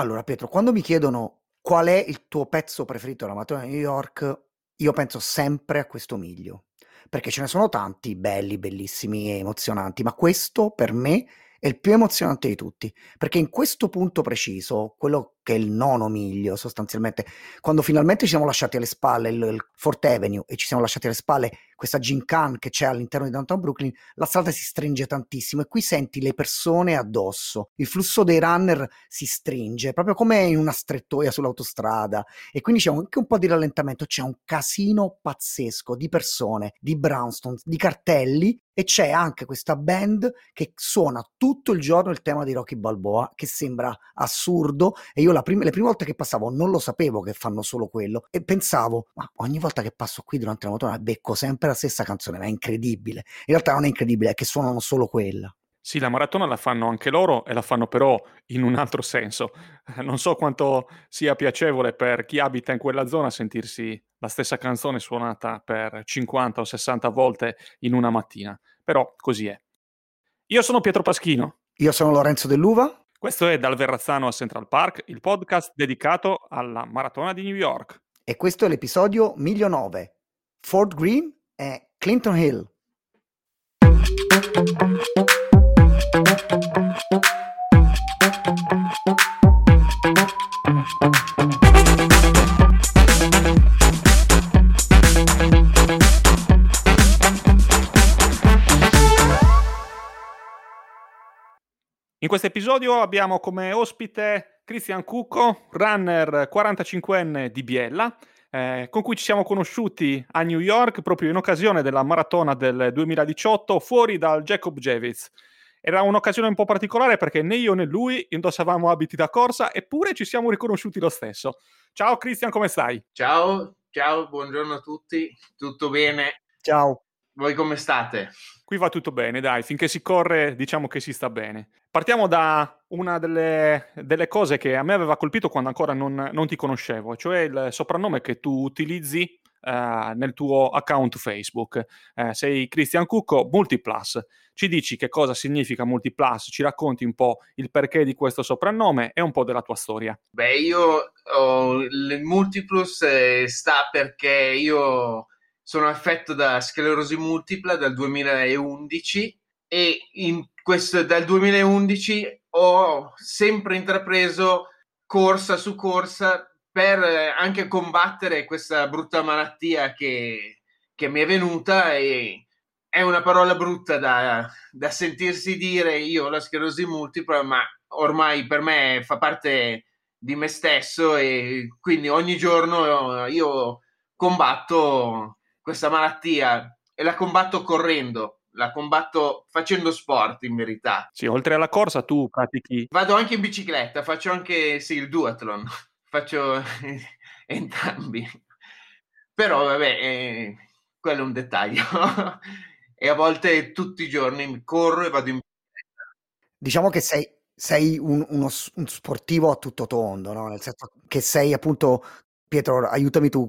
Allora, Pietro, quando mi chiedono qual è il tuo pezzo preferito della Maratona di New York, io penso sempre a questo miglio, perché ce ne sono tanti belli, bellissimi e emozionanti, ma questo per me è il più emozionante di tutti, perché in questo punto preciso, quello che è il nono miglio sostanzialmente, quando finalmente ci siamo lasciati alle spalle il, il Fort Avenue e ci siamo lasciati alle spalle questa Gincan che c'è all'interno di downtown Brooklyn, la strada si stringe tantissimo e qui senti le persone addosso, il flusso dei runner si stringe, proprio come in una strettoia sull'autostrada. E quindi c'è anche un po' di rallentamento, c'è un casino pazzesco di persone, di brownstones, di cartelli e c'è anche questa band che suona tutto il giorno il tema di Rocky Balboa che sembra assurdo e io prim- le prime volte che passavo non lo sapevo che fanno solo quello e pensavo ma ogni volta che passo qui durante la maratona becco sempre la stessa canzone ma è incredibile in realtà non è incredibile è che suonano solo quella sì, la maratona la fanno anche loro e la fanno però in un altro senso. Non so quanto sia piacevole per chi abita in quella zona sentirsi la stessa canzone suonata per 50 o 60 volte in una mattina, però così è. Io sono Pietro Paschino. Io sono Lorenzo Dell'Uva. Questo è Dal Verrazzano a Central Park, il podcast dedicato alla maratona di New York. E questo è l'episodio 1009. Fort Greene e Clinton Hill. In questo episodio abbiamo come ospite Cristian Cucco, runner 45enne di Biella, eh, con cui ci siamo conosciuti a New York proprio in occasione della maratona del 2018 fuori dal Jacob Javits. Era un'occasione un po' particolare perché né io né lui indossavamo abiti da corsa, eppure ci siamo riconosciuti lo stesso. Ciao Cristian, come stai? Ciao, ciao, buongiorno a tutti, tutto bene? Ciao. Voi come state? Qui va tutto bene, dai, finché si corre diciamo che si sta bene. Partiamo da una delle, delle cose che a me aveva colpito quando ancora non, non ti conoscevo, cioè il soprannome che tu utilizzi Uh, nel tuo account Facebook. Uh, sei Cristian Cucco, Multiplus. Ci dici che cosa significa Multiplus, ci racconti un po' il perché di questo soprannome e un po' della tua storia. Beh, io ho il Multiplus eh, sta perché io sono affetto da sclerosi multipla dal 2011 e questo, dal 2011 ho sempre intrapreso corsa su corsa per anche combattere questa brutta malattia che, che mi è venuta e è una parola brutta da, da sentirsi dire io ho la sclerosi multipla, ma ormai per me fa parte di me stesso e quindi ogni giorno io combatto questa malattia e la combatto correndo, la combatto facendo sport in verità. Sì, oltre alla corsa tu pratichi... Vado anche in bicicletta, faccio anche sì, il duathlon, faccio entrambi. Però vabbè, eh, quello è un dettaglio. e a volte tutti i giorni corro e vado in bicicletta. Diciamo che sei, sei un, uno, un sportivo a tutto tondo, no? nel senso che sei appunto Pietro, aiutami tu,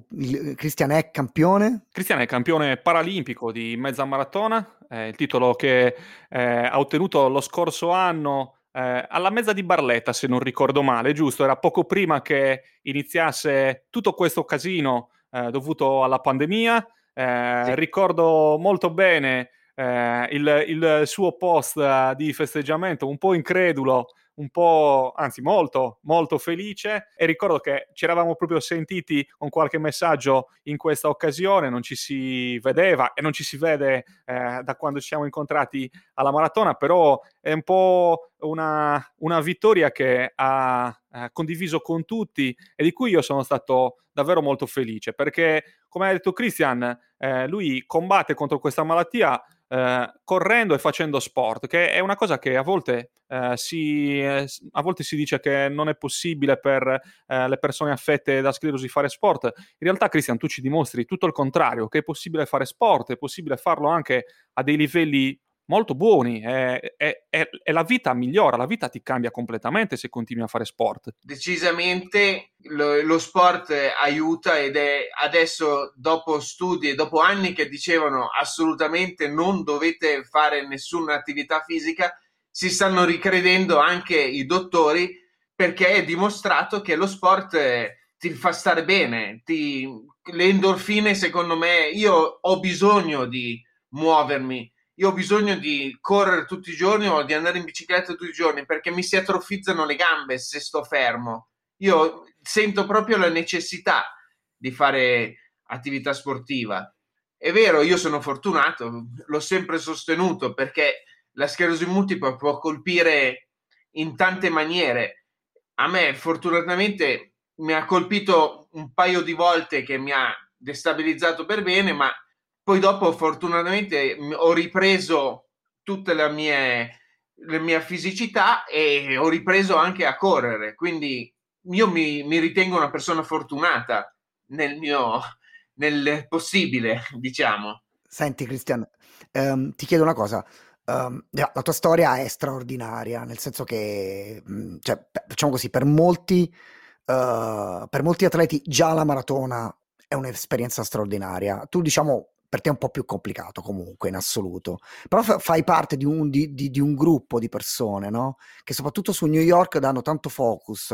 Cristian è campione? Cristian è campione paralimpico di mezza maratona, eh, il titolo che eh, ha ottenuto lo scorso anno eh, alla mezza di Barletta, se non ricordo male, giusto? Era poco prima che iniziasse tutto questo casino eh, dovuto alla pandemia. Eh, sì. Ricordo molto bene eh, il, il, suo post di festeggiamento, un po' incredulo un po', anzi molto, molto felice. E ricordo che ci eravamo proprio sentiti con qualche messaggio in questa occasione, non ci si vedeva e non ci si vede eh, da quando ci siamo incontrati alla maratona, però è un po' una, una vittoria che ha eh, condiviso con tutti e di cui io sono stato davvero molto felice perché, come ha detto Christian, eh, lui combatte contro questa malattia eh, correndo e facendo sport, che è una cosa che a volte, eh, si, eh, a volte si dice che non è possibile per eh, le persone affette da sclerosi fare sport. In realtà, Cristian, tu ci dimostri tutto il contrario, che è possibile fare sport, è possibile farlo anche a dei livelli molto buoni e, e, e, la vita migliora, la vita ti cambia completamente se continui a fare sport. Decisamente lo, lo sport aiuta ed è adesso dopo studi e dopo anni che dicevano assolutamente non dovete fare nessuna attività fisica, si stanno ricredendo anche i dottori perché è dimostrato che lo sport ti fa stare bene, ti, le endorfine secondo me, io ho bisogno di muovermi, io ho bisogno di correre tutti i giorni o di andare in bicicletta tutti i giorni perché mi si atrofizzano le gambe se sto fermo. Io sento proprio la necessità di fare attività sportiva. È vero, io sono fortunato, l'ho sempre sostenuto perché la sclerosi multipla può colpire in tante maniere. A me fortunatamente mi ha colpito un paio di volte che mi ha destabilizzato per bene, ma poi dopo fortunatamente ho ripreso tutta la mia, la mia fisicità e ho ripreso anche a correre, quindi io mi, mi ritengo una persona fortunata nel mio nel possibile, diciamo. Senti Cristian, ehm, ti chiedo una cosa. Um, la tua storia è straordinaria, nel senso che, mh, cioè, facciamo così, per molti, uh, per molti atleti già la maratona è un'esperienza straordinaria. Tu, diciamo, per te è un po' più complicato comunque in assoluto, però fa- fai parte di un, di, di, di un, gruppo di persone, no? Che soprattutto su New York danno tanto focus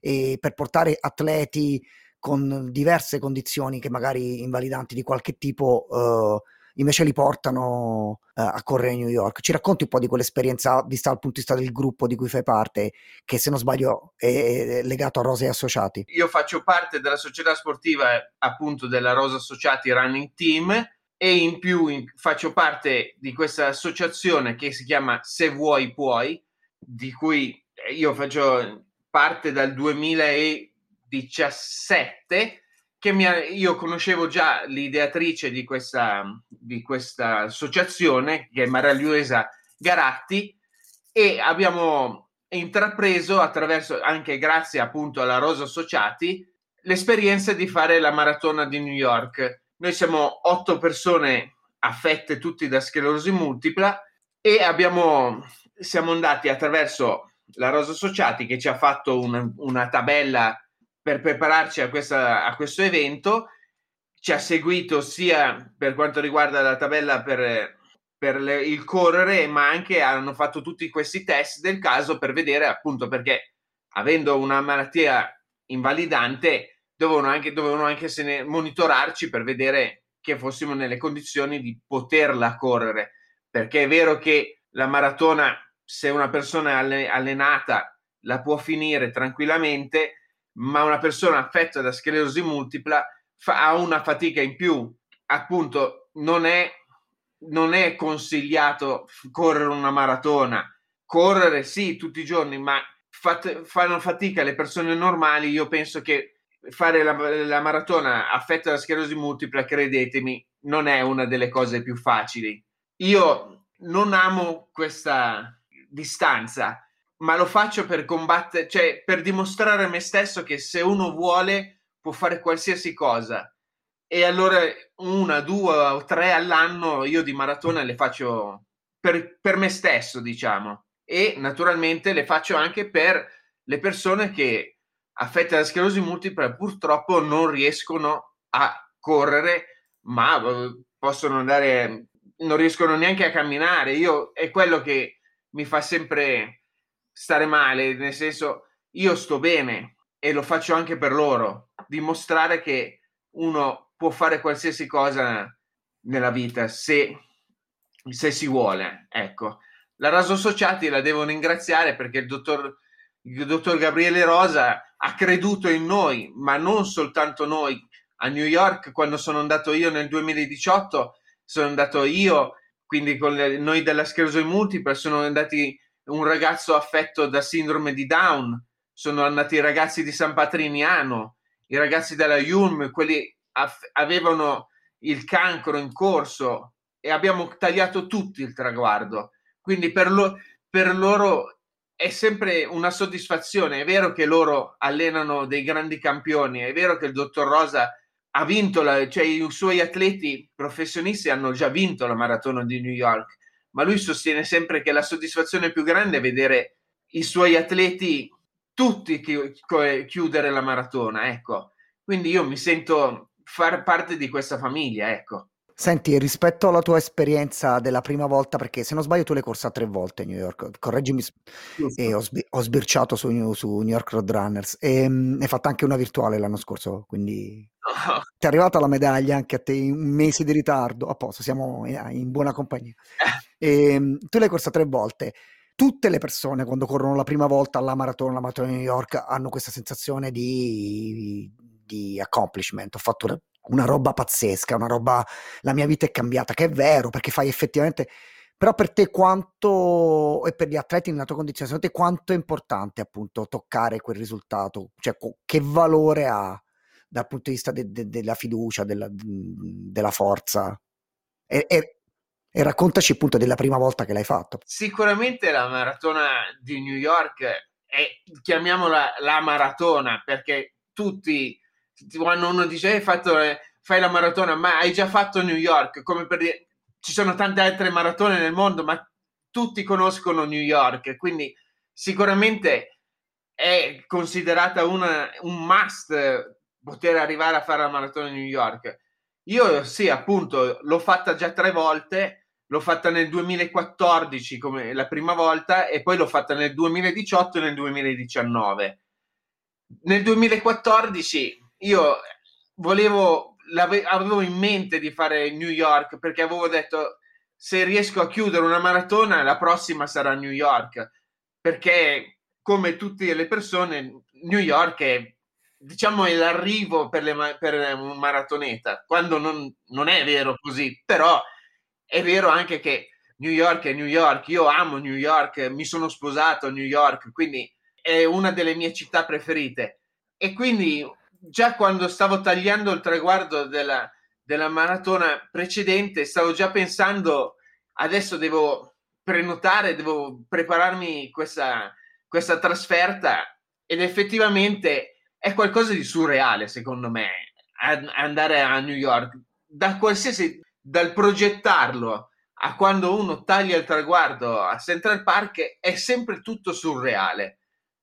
eh, per portare atleti con diverse condizioni che magari invalidanti di qualche tipo eh, invece li portano uh, a correre a New York. Ci racconti un po' di quell'esperienza vista dal punto di vista del gruppo di cui fai parte, che se non sbaglio è legato a Rose Associati? Io faccio parte della società sportiva appunto della Rosa Associati Running Team e in più in, faccio parte di questa associazione che si chiama Se vuoi puoi, di cui io faccio parte dal 2017 che mi ha, io conoscevo già l'ideatrice di questa, di questa associazione, che è Maria Luisa Garatti, e abbiamo intrapreso attraverso, anche grazie appunto alla Rosa Associati, l'esperienza di fare la maratona di New York. Noi siamo otto persone affette tutti da sclerosi multipla e abbiamo, siamo andati attraverso la Rosa Associati che ci ha fatto una, una tabella per prepararci a, questa, a questo evento. Ci ha seguito sia per quanto riguarda la tabella per, per le, il correre, ma anche hanno fatto tutti questi test del caso per vedere appunto perché avendo una malattia invalidante dovevano anche, dovevano anche monitorarci per vedere che fossimo nelle condizioni di poterla correre. Perché è vero che la maratona, se una persona è allenata, la può finire tranquillamente, ma una persona affetta da sclerosi multipla fa, ha una fatica in più. Appunto, non è, non è consigliato correre una maratona. Correre sì, tutti i giorni, ma fat, fanno fatica le persone normali. Io penso che fare la, la maratona affetta da sclerosi multipla, credetemi, non è una delle cose più facili. Io non amo questa distanza ma lo faccio per combattere, cioè per dimostrare a me stesso che se uno vuole può fare qualsiasi cosa. E allora una, due o tre all'anno io di maratona le faccio per, per me stesso, diciamo. E naturalmente le faccio anche per le persone che affette da sclerosi multipla purtroppo non riescono a correre, ma eh, possono andare, non riescono neanche a camminare. Io è quello che mi fa sempre stare male, nel senso io sto bene e lo faccio anche per loro, dimostrare che uno può fare qualsiasi cosa nella vita se, se si vuole. Ecco, la Raso Associati la devo ringraziare perché il dottor, il dottor Gabriele Rosa ha creduto in noi, ma non soltanto noi. A New York, quando sono andato io nel 2018, sono andato io, quindi con le, noi della sclerosi multipla, sono andati un ragazzo affetto da sindrome di Down, sono andati i ragazzi di San Patriniano, i ragazzi della Yulm, quelli aff- avevano il cancro in corso e abbiamo tagliato tutti il traguardo. Quindi per, lo- per loro è sempre una soddisfazione. È vero che loro allenano dei grandi campioni, è vero che il dottor Rosa ha vinto, la, cioè i suoi atleti professionisti hanno già vinto la maratona di New York ma lui sostiene sempre che la soddisfazione più grande è vedere i suoi atleti tutti chiudere la maratona, ecco. Quindi io mi sento far parte di questa famiglia, ecco. Senti, rispetto alla tua esperienza della prima volta, perché se non sbaglio tu l'hai corsa tre volte a New York, correggimi, e ho, sbi- ho, sbirciato su, su, New York Roadrunners e ne hai fatta anche una virtuale l'anno scorso, quindi oh. ti è arrivata la medaglia anche a te in un mese di ritardo, a posto, siamo in buona compagnia. E, tu l'hai corsa tre volte. Tutte le persone quando corrono la prima volta alla maratona, la maratona di New York, hanno questa sensazione di, di accomplishment. Ho fatto una, roba pazzesca, una roba, la mia vita è cambiata, che è vero, perché fai effettivamente, però per te quanto, e per gli atleti nella tua condizione, secondo te quanto è importante appunto toccare quel risultato, cioè che valore ha dal punto di vista de, de, della fiducia, della, della forza? E, e, e, raccontaci appunto della prima volta che l'hai fatto. Sicuramente la maratona di New York è, chiamiamola la maratona, perché tutti quando uno dice hai fatto, fai la maratona, ma hai già fatto New York, come per dire, ci sono tante altre maratone nel mondo, ma tutti conoscono New York, quindi sicuramente è considerata una, un must poter arrivare a fare la maratona di New York. Io sì, appunto, l'ho fatta già tre volte, l'ho fatta nel 2014 come la prima volta e poi l'ho fatta nel 2018 e nel 2019. Nel 2014 io volevo, avevo in mente di fare New York perché avevo detto se riesco a chiudere una maratona la prossima sarà New York perché come tutte le persone New York è diciamo è l'arrivo per, le, per un maratoneta quando non, non è vero così però è vero anche che New York è New York io amo New York mi sono sposato a New York quindi è una delle mie città preferite. E quindi già quando stavo tagliando il traguardo della, della maratona precedente, stavo già pensando adesso devo prenotare, devo prepararmi questa, questa trasferta ed effettivamente è qualcosa di surreale secondo me andare a New York. Da qualsiasi dal progettarlo a quando uno taglia il traguardo a Central Park è sempre tutto surreale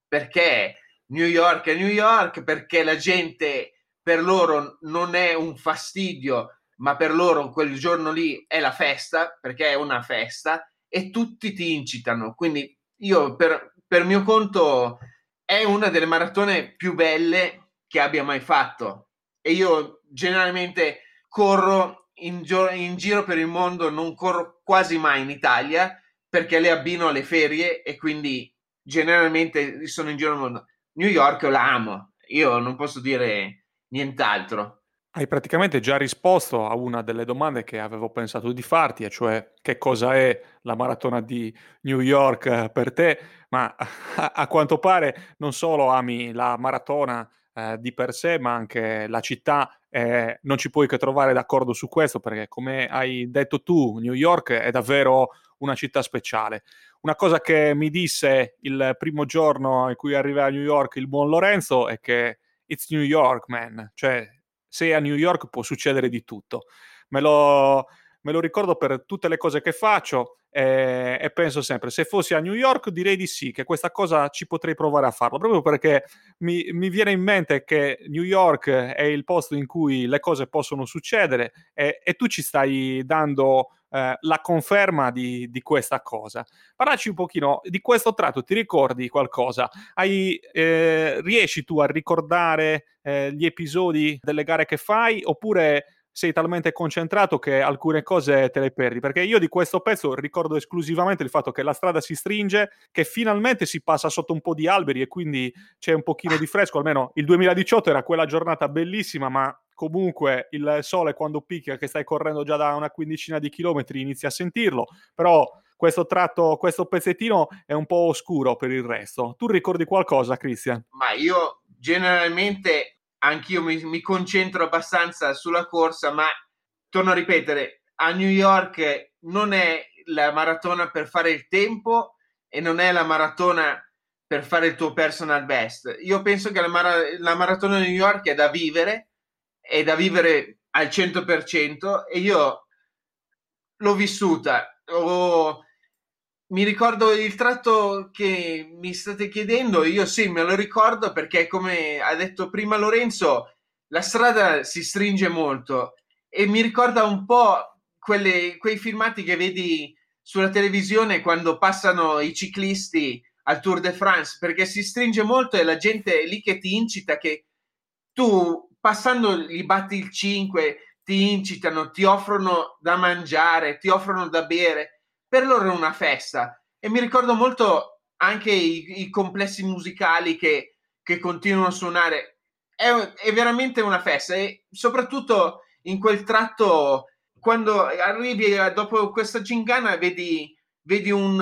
perché New York è New York perché la gente per loro non è un fastidio, ma per loro quel giorno lì è la festa, perché è una festa e tutti ti incitano. Quindi io per, per mio conto è una delle maratone più belle che abbia mai fatto e io generalmente corro in, gio- in giro per il mondo, non corro quasi mai in Italia perché le abbino alle ferie e quindi generalmente sono in giro nel mondo New York la amo, io non posso dire nient'altro. Hai praticamente già risposto a una delle domande che avevo pensato di farti, e cioè che cosa è la maratona di New York per te, ma a, a quanto pare non solo ami la maratona eh, di per sé, ma anche la città, eh, non ci puoi che trovare d'accordo su questo, perché come hai detto tu, New York è davvero una città speciale. Una cosa che mi disse il primo giorno in cui arrivai a New York il buon Lorenzo è che it's New York, man. Cioè, se a New York può succedere di tutto. Me lo, me lo ricordo per tutte le cose che faccio e, e, penso sempre, se fossi a New York direi di sì, che questa cosa ci potrei provare a farlo, proprio perché mi, mi viene in mente che New York è il posto in cui le cose possono succedere e, e tu ci stai dando eh, la conferma di, di, questa cosa. Parlaci un pochino di questo tratto, ti ricordi qualcosa? Hai, eh, riesci tu a ricordare eh, gli episodi delle gare che fai oppure sei talmente concentrato che alcune cose te le perdi. Perché io di questo pezzo ricordo esclusivamente il fatto che la strada si stringe, che finalmente si passa sotto un po' di alberi e quindi c'è un pochino di fresco. Almeno il 2018 era quella giornata bellissima, ma comunque il sole quando picchia, che stai correndo già da una quindicina di chilometri, inizi a sentirlo. Però questo tratto, questo pezzettino è un po' oscuro per il resto. Tu ricordi qualcosa, Cristian? Ma io generalmente anch'io mi, mi concentro abbastanza sulla corsa, ma torno a ripetere, a New York non è la maratona per fare il tempo e non è la maratona per fare il tuo personal best. Io penso che la, mara- la maratona di New York è da vivere, è da vivere al 100% e io l'ho vissuta. Ho, mi ricordo il tratto che mi state chiedendo, io sì, me lo ricordo perché come ha detto prima Lorenzo, la strada si stringe molto e mi ricorda un po' quelle, quei filmati che vedi sulla televisione quando passano i ciclisti al Tour de France, perché si stringe molto e la gente è lì che ti incita che tu passando gli batti il 5, ti incitano, ti offrono da mangiare, ti offrono da bere. Per loro è una festa. E mi ricordo molto anche i, i complessi musicali che, che, continuano a suonare. È, è, veramente una festa e soprattutto in quel tratto, quando arrivi dopo questa gingana, vedi, vedi un,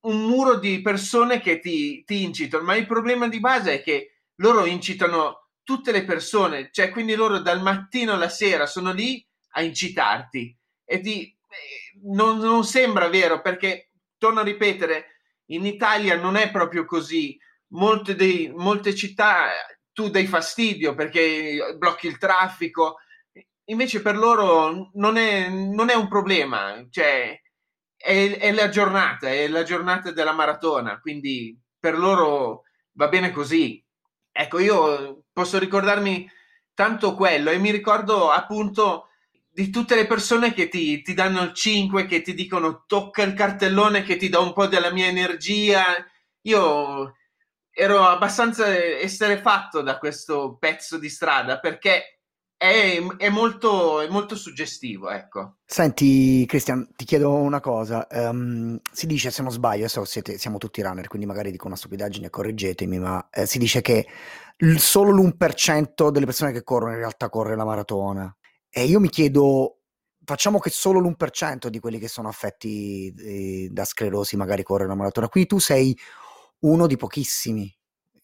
un, muro di persone che ti, ti incitano. Ma il problema di base è che loro incitano tutte le persone, cioè quindi loro dal mattino alla sera sono lì a incitarti e ti, eh, non, non sembra vero perché, torno a ripetere, in Italia non è proprio così. Molte, dei, molte città tu dai fastidio perché blocchi il traffico, invece per loro non è, non è un problema, cioè è, è, la giornata, è la giornata della maratona, quindi per loro va bene così. Ecco, io posso ricordarmi tanto quello e mi ricordo appunto di tutte le persone che ti, ti, danno il 5, che ti dicono tocca il cartellone che ti dà un po' della mia energia. Io ero abbastanza esterefatto da questo pezzo di strada perché è, è, molto, è molto suggestivo, ecco. Senti, Cristian, ti chiedo una cosa. Um, si dice, se non sbaglio, adesso siete, siamo tutti runner, quindi magari dico una stupidaggine, correggetemi, ma eh, si dice che solo l'1% delle persone che corrono in realtà corre la maratona. E io mi chiedo, facciamo che solo l'1% di quelli che sono affetti eh, da sclerosi magari corre la maratona. Quindi tu sei uno di pochissimi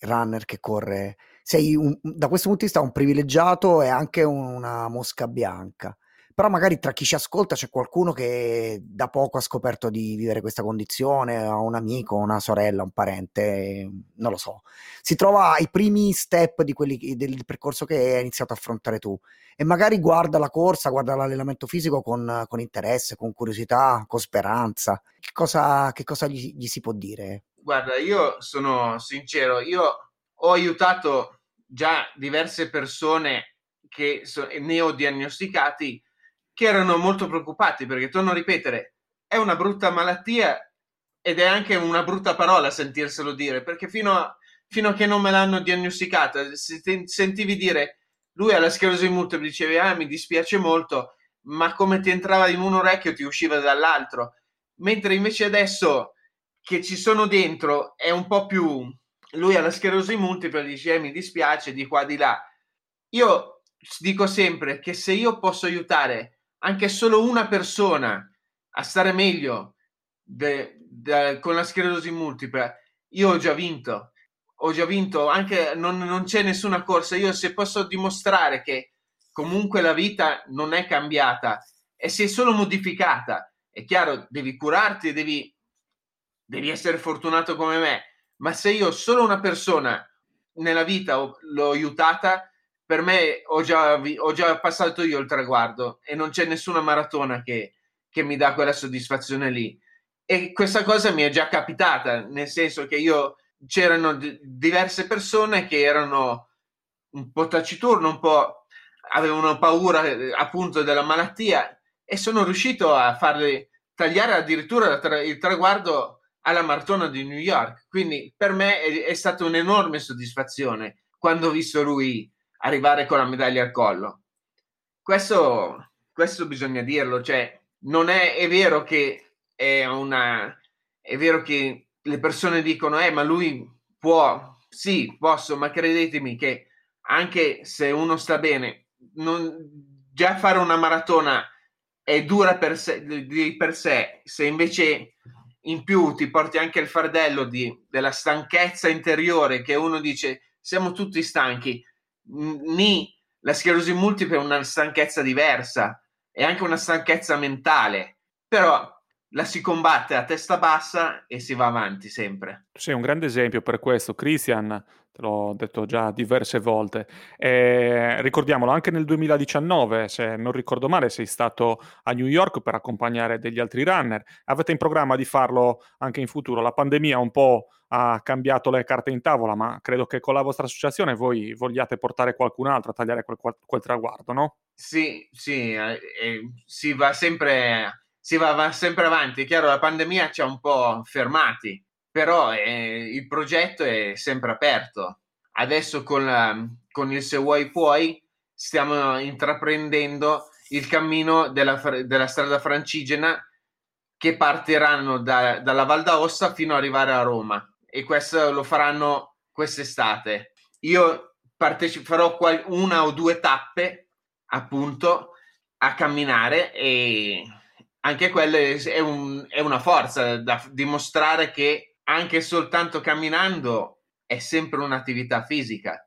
runner che corre sei un, da questo punto di vista un privilegiato e anche una mosca bianca. Però magari tra chi ci ascolta c'è qualcuno che da poco ha scoperto di vivere questa condizione, ha un amico, una sorella, un parente, non lo so. Si trova ai primi step quelli, del percorso che hai iniziato a affrontare tu e magari guarda la corsa, guarda l'allenamento fisico con, con interesse, con curiosità, con speranza. Che cosa, che cosa gli, gli si può dire? Guarda, io sono sincero, io ho aiutato già diverse persone che so, neodiagnosticati che erano molto preoccupati perché torno a ripetere è una brutta malattia ed è anche una brutta parola sentirselo dire perché fino a, fino a che non me l'hanno diagnosticata sentivi dire lui ha la sclerosi multipla dicevi ah mi dispiace molto ma come ti entrava in un orecchio ti usciva dall'altro mentre invece adesso che ci sono dentro è un po' più lui ha la sclerosi multipla, dice eh, mi dispiace di qua di là. Io dico sempre che se io posso aiutare anche solo una persona a stare meglio de, de, con la sclerosi multipla, io ho già vinto. Ho già vinto, anche non, non c'è nessuna corsa. Io se posso dimostrare che comunque la vita non è cambiata e si è solo modificata, è chiaro, devi curarti, devi, devi essere fortunato come me ma se io solo una persona nella vita l'ho aiutata, per me ho già, ho già passato io il traguardo e non c'è nessuna maratona che, che mi dà quella soddisfazione lì. E questa cosa mi è già capitata, nel senso che io c'erano d- diverse persone che erano un po' taciturne, un po' avevano paura appunto della malattia e sono riuscito a farle tagliare addirittura il traguardo alla maratona di New York. Quindi per me è, è stata un'enorme soddisfazione quando ho visto lui arrivare con la medaglia al collo. Questo, questo bisogna dirlo, cioè non è, è vero che è una è vero che le persone dicono eh ma lui può sì posso ma credetemi che anche se uno sta bene non, già fare una maratona è dura per sé, di per sé se invece in più ti porti anche il fardello di, della stanchezza interiore che uno dice siamo tutti stanchi, ni la sclerosi multipla è una stanchezza diversa, è anche una stanchezza mentale, però la si combatte a testa bassa e si va avanti sempre. Sei un grande esempio per questo, Christian. te l'ho detto già diverse volte. E ricordiamolo, anche nel 2019, se non ricordo male, sei stato a New York per accompagnare degli altri runner. Avete in programma di farlo anche in futuro? La pandemia un po' ha cambiato le carte in tavola, ma credo che con la vostra associazione voi vogliate portare qualcun altro a tagliare quel, quel traguardo, no? Sì, sì, eh, eh, si va sempre, si va, va sempre avanti. È chiaro, la pandemia ci ha un po' fermati, però eh, il progetto è sempre aperto. Adesso con, la, con il Se vuoi puoi stiamo intraprendendo il cammino della, della strada francigena che partiranno da, dalla Val d'Aosta fino ad arrivare a Roma e questo lo faranno quest'estate. Io parteci- farò qual- una o due tappe appunto a camminare e anche quella è, un, è una forza da dimostrare che anche soltanto camminando è sempre un'attività fisica.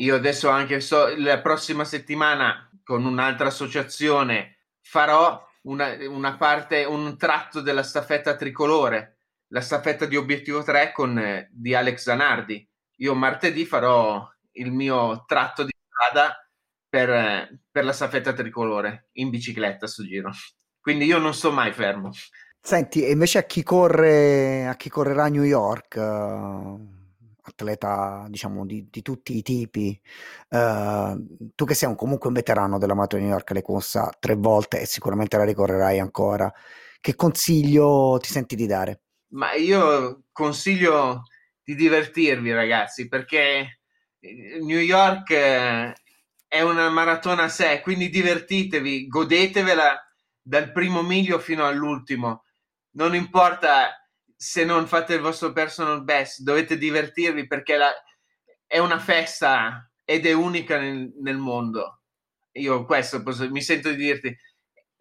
Io adesso anche so, la prossima settimana con un'altra associazione farò una, una parte, un tratto della staffetta tricolore la staffetta di obiettivo 3 con, eh, di Alex Zanardi. Io martedì farò il mio tratto di strada per, eh, per la staffetta tricolore in bicicletta sto giro. Quindi io non sto mai fermo. Senti, e invece a chi corre, a chi correrà a New York, uh, atleta diciamo di, di, tutti i tipi, uh, tu che sei un, comunque un veterano della Maratona New York, l'hai corsa tre volte e sicuramente la ricorrerai ancora, che consiglio ti senti di dare? Ma io consiglio di divertirvi, ragazzi, perché eh, New York eh, è una maratona a sé, quindi divertitevi, godetevela dal primo miglio fino all'ultimo. Non importa se non fate il vostro personal best, dovete divertirvi perché la, è una festa ed è unica nel, nel mondo. Io questo posso, mi sento di dirti,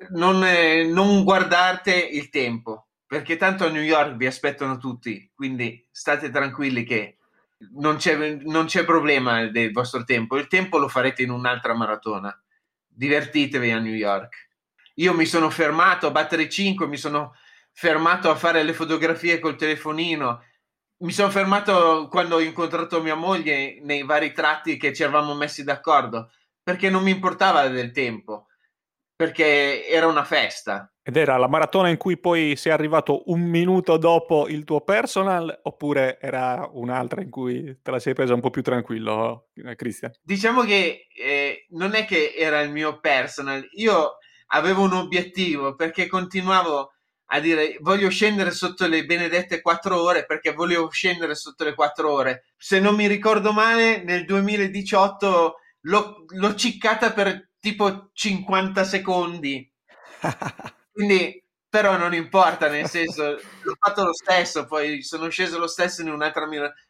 non, eh, non guardate il tempo perché tanto a New York vi aspettano tutti, quindi state tranquilli che non c'è, non c'è problema del vostro tempo, il tempo lo farete in un'altra maratona. Divertitevi a New York. Io mi sono fermato a battere 5, mi sono fermato a fare le fotografie col telefonino, mi sono fermato quando ho incontrato mia moglie nei vari tratti che ci eravamo messi d'accordo, perché non mi importava del tempo, perché era una festa. Ed era la maratona in cui poi sei arrivato un minuto dopo il tuo personal oppure era un'altra in cui te la sei presa un po' più tranquillo, eh, Cristian? Diciamo che eh, non è che era il mio personal, io avevo un obiettivo perché continuavo a dire voglio scendere sotto le benedette quattro ore perché volevo scendere sotto le quattro ore. Se non mi ricordo male, nel 2018 l'ho, l'ho ciccata per tipo 50 secondi. Quindi, però non importa, nel senso, l'ho fatto lo stesso, poi sono sceso lo stesso in un'altra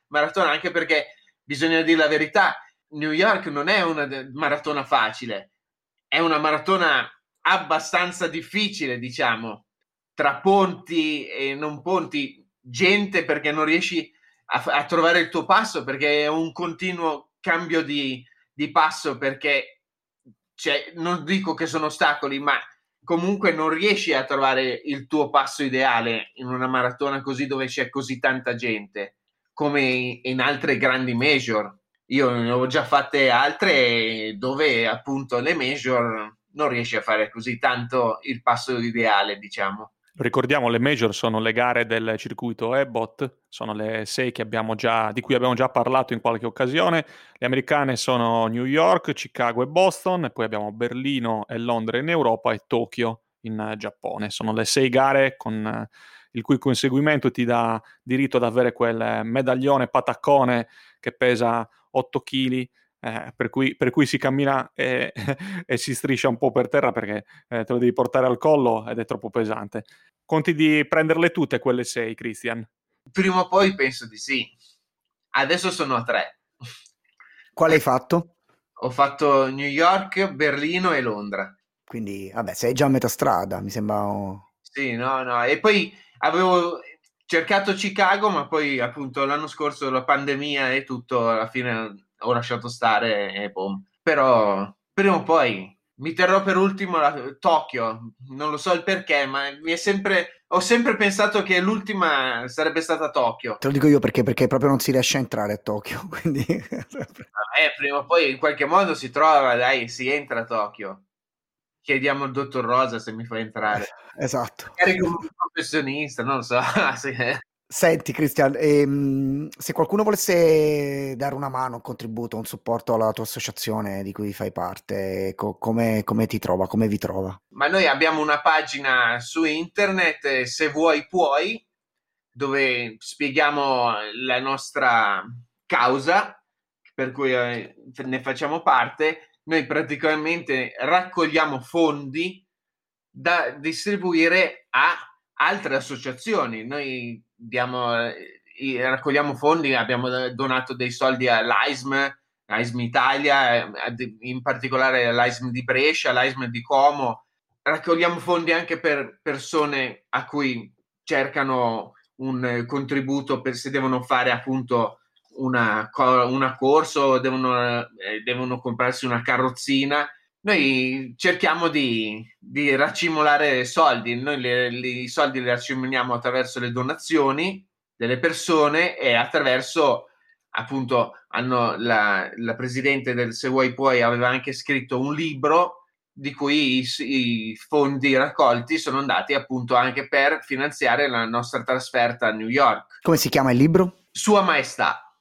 maratona, anche perché bisogna dire la verità, New York non è una maratona facile, è una maratona abbastanza difficile, diciamo, tra ponti e non ponti, gente perché non riesci a, a trovare il tuo passo, perché è un continuo cambio di, di passo, perché cioè, non dico che sono ostacoli, ma comunque non riesci a trovare il tuo passo ideale in una maratona così dove c'è così tanta gente come in altre grandi major. Io ne ho già fatte altre dove appunto le major non riesci a fare così tanto il passo ideale, diciamo. Ricordiamo, le major sono le gare del circuito Ebbot, sono le sei già, di cui abbiamo già parlato in qualche occasione. Le americane sono New York, Chicago e Boston, e poi abbiamo Berlino e Londra in Europa e Tokyo in Giappone. Sono le sei gare con il cui conseguimento ti dà diritto ad avere quel medaglione pataccone che pesa 8 kg eh, per, cui, per, cui, si cammina e, e, si striscia un po' per terra perché eh, te lo devi portare al collo ed è troppo pesante. Conti di prenderle tutte quelle sei, Christian? Prima o poi penso di sì. Adesso sono a tre. Quale hai fatto? Ho fatto New York, Berlino e Londra. Quindi, vabbè, sei già a metà strada, mi sembra... Sì, no, no. E poi avevo cercato Chicago, ma poi appunto l'anno scorso la pandemia e tutto, alla fine ho lasciato stare e boom. Però prima o poi mi terrò per ultimo la, Tokyo, non lo so il perché, ma mi è sempre, ho sempre pensato che l'ultima sarebbe stata Tokyo. Te lo dico io perché, perché proprio non si riesce a entrare a Tokyo, quindi... eh, prima o poi in qualche modo si trova, dai, si entra a Tokyo. Chiediamo al dottor Rosa se mi fa entrare. Esatto. Magari come un professionista, non lo so. Senti Cristian, ehm, se qualcuno volesse dare una mano, un contributo, un supporto alla tua associazione di cui fai parte, co- come, come ti trova, come vi trova? Ma noi abbiamo una pagina su internet, eh, se vuoi puoi, dove spieghiamo la nostra causa, per cui eh, ne facciamo parte. Noi praticamente raccogliamo fondi da distribuire a altre associazioni. Noi diamo, raccogliamo fondi, abbiamo donato dei soldi all'AISM, l'AISM Italia, in particolare l'AISM di Brescia, l'AISM di Como. Raccogliamo fondi anche per persone a cui cercano un contributo per se devono fare appunto una, una corso, devono, eh, devono comprarsi una carrozzina noi cerchiamo di, di raccimolare soldi, noi le, le, i soldi li raccimoliamo attraverso le donazioni delle persone e attraverso appunto hanno la, la presidente del Se vuoi puoi aveva anche scritto un libro di cui i, i, fondi raccolti sono andati appunto anche per finanziare la nostra trasferta a New York. Come si chiama il libro? Sua Maestà.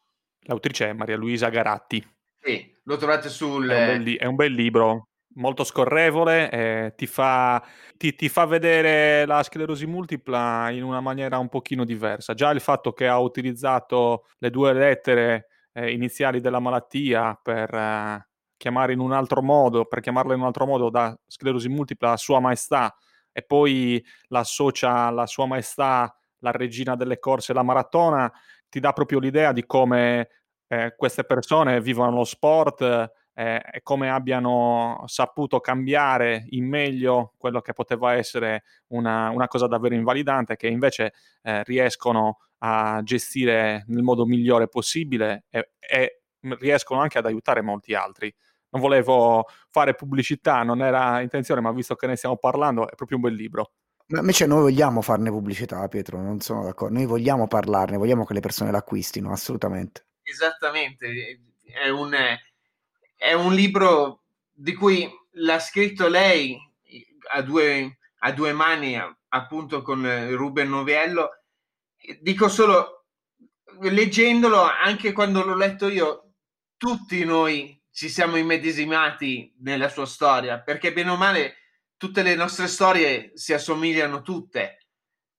L'autrice è Maria Luisa Garatti. Sì, lo trovate sul... È un bel, è un bel libro, molto scorrevole, eh, ti, fa, ti, ti, fa, vedere la sclerosi multipla in una maniera un pochino diversa. Già il fatto che ha utilizzato le due lettere eh, iniziali della malattia per eh, chiamare in un altro modo, per chiamarla in un altro modo da sclerosi multipla a Sua Maestà e poi l'associa alla Sua Maestà, la regina delle corse, la maratona, ti dà proprio l'idea di come eh, queste persone vivono lo sport eh, e come abbiano saputo cambiare in meglio quello che poteva essere una, una cosa davvero invalidante, che invece eh, riescono a gestire nel modo migliore possibile e, e riescono anche ad aiutare molti altri non volevo fare pubblicità, non era intenzione, ma visto che ne stiamo parlando, è proprio un bel libro. Ma invece noi vogliamo farne pubblicità, Pietro, non sono d'accordo. Noi vogliamo parlarne, vogliamo che le persone l'acquistino, assolutamente. Esattamente, è un, è un libro di cui l'ha scritto lei a due, a due mani, appunto con Ruben Noviello. Dico solo, leggendolo, anche quando l'ho letto io, tutti noi ci siamo immedesimati nella sua storia, perché bene o male tutte le nostre storie si assomigliano tutte.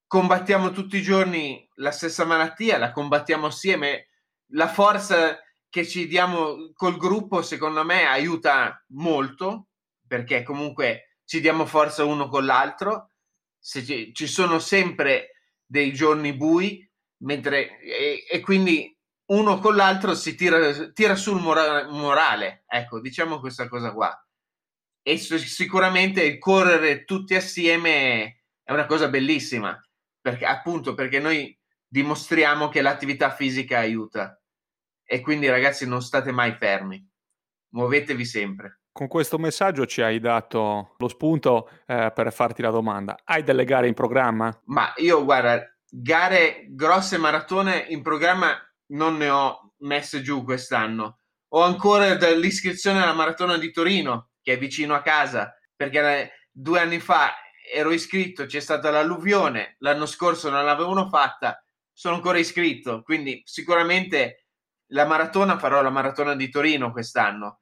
Combattiamo tutti i giorni la stessa malattia, la combattiamo assieme. La forza che ci diamo col gruppo, secondo me, aiuta molto, perché comunque ci diamo forza uno con l'altro. Ci, ci, sono sempre dei giorni bui, mentre, e, e quindi uno con l'altro si tira, tira sul mora- morale. Ecco, diciamo questa cosa qua. E sicuramente il correre tutti assieme è una cosa bellissima, perché appunto perché noi dimostriamo che l'attività fisica aiuta e quindi ragazzi non state mai fermi, muovetevi sempre. Con questo messaggio ci hai dato lo spunto eh, per farti la domanda. Hai delle gare in programma? Ma io guarda, gare grosse maratone in programma non ne ho messe giù quest'anno. Ho ancora l'iscrizione alla maratona di Torino, che è vicino a casa, perché due anni fa ero iscritto, c'è stata l'alluvione, l'anno scorso non l'avevano fatta, sono ancora iscritto, quindi sicuramente la maratona, farò la maratona di Torino quest'anno.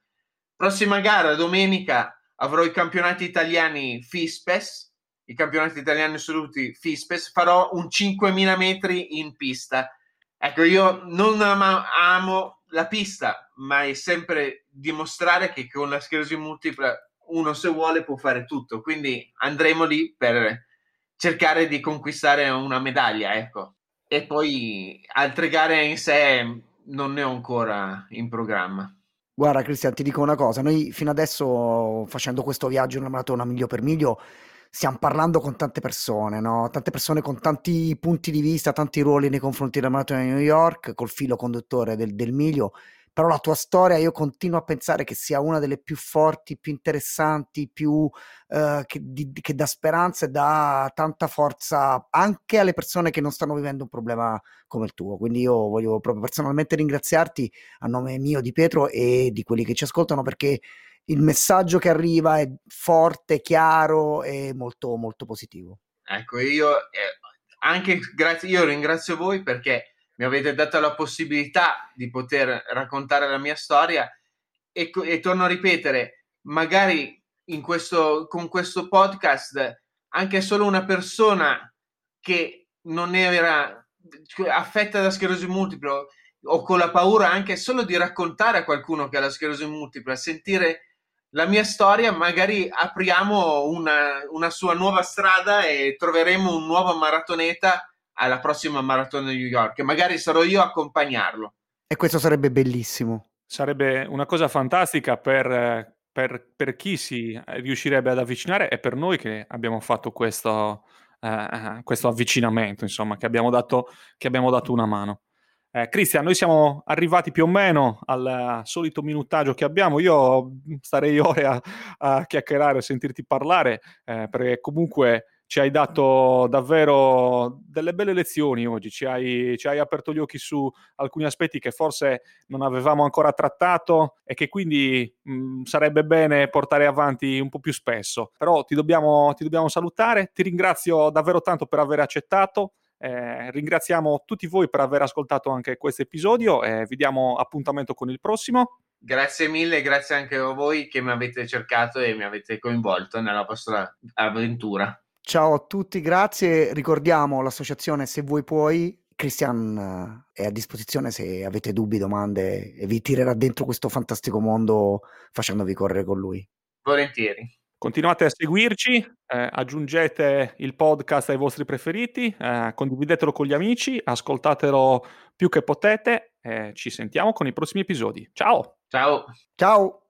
Prossima gara, domenica, avrò i campionati italiani FISPES, i campionati italiani assoluti FISPES, farò un 5.000 metri in pista. Ecco, io non amo, amo la pista, ma è sempre dimostrare che con la sclerosi multipla uno se vuole può fare tutto, quindi andremo lì per cercare di conquistare una medaglia, ecco. E poi altre gare in sé non ne ho ancora in programma. Guarda Cristian, ti dico una cosa, noi fino adesso facendo questo viaggio nella maratona miglio per miglio stiamo parlando con tante persone, no? tante persone con tanti punti di vista, tanti ruoli nei confronti della maratona di New York, col filo conduttore del, del miglio, però la tua storia io continuo a pensare che sia una delle più forti, più interessanti, più eh, che, di, che dà speranza e dà tanta forza anche alle persone che non stanno vivendo un problema come il tuo. Quindi io voglio proprio personalmente ringraziarti a nome mio di Pietro e di quelli che ci ascoltano perché il messaggio che arriva è forte, chiaro e molto, molto positivo. Ecco, io eh, anche grazie, io ringrazio voi perché mi avete dato la possibilità di poter raccontare la mia storia e, e torno a ripetere, magari questo, con questo podcast anche solo una persona che non era affetta da sclerosi multipla o con la paura anche solo di raccontare a qualcuno che ha la sclerosi multipla, sentire la mia storia, magari apriamo una, una sua nuova strada e troveremo un nuovo maratoneta alla prossima maratona di New York e magari sarò io a accompagnarlo. E questo sarebbe bellissimo. Sarebbe una cosa fantastica per, per, per chi si riuscirebbe ad avvicinare e per noi che abbiamo fatto questo, eh, questo avvicinamento, insomma, che abbiamo dato, che abbiamo dato una mano. Eh, Cristian, noi siamo arrivati più o meno al solito minutaggio che abbiamo. Io starei ore a, a chiacchierare, a sentirti parlare, eh, perché comunque ci hai dato davvero delle belle lezioni oggi, ci hai, ci hai, aperto gli occhi su alcuni aspetti che forse non avevamo ancora trattato e che quindi mh, sarebbe bene portare avanti un po' più spesso. Però ti dobbiamo, ti dobbiamo salutare, ti ringrazio davvero tanto per aver accettato. Eh, ringraziamo tutti voi per aver ascoltato anche questo episodio e vi diamo appuntamento con il prossimo. Grazie mille, grazie anche a voi che mi avete cercato e mi avete coinvolto nella vostra avventura. Ciao a tutti, grazie. Ricordiamo l'associazione Se vuoi puoi. Christian eh, è a disposizione se avete dubbi, domande e vi tirerà dentro questo fantastico mondo facendovi correre con lui. Volentieri. Continuate a seguirci, eh, aggiungete il podcast ai vostri preferiti, eh, condividetelo con gli amici, ascoltatelo più che potete e ci sentiamo con i prossimi episodi. Ciao! Ciao! Ciao!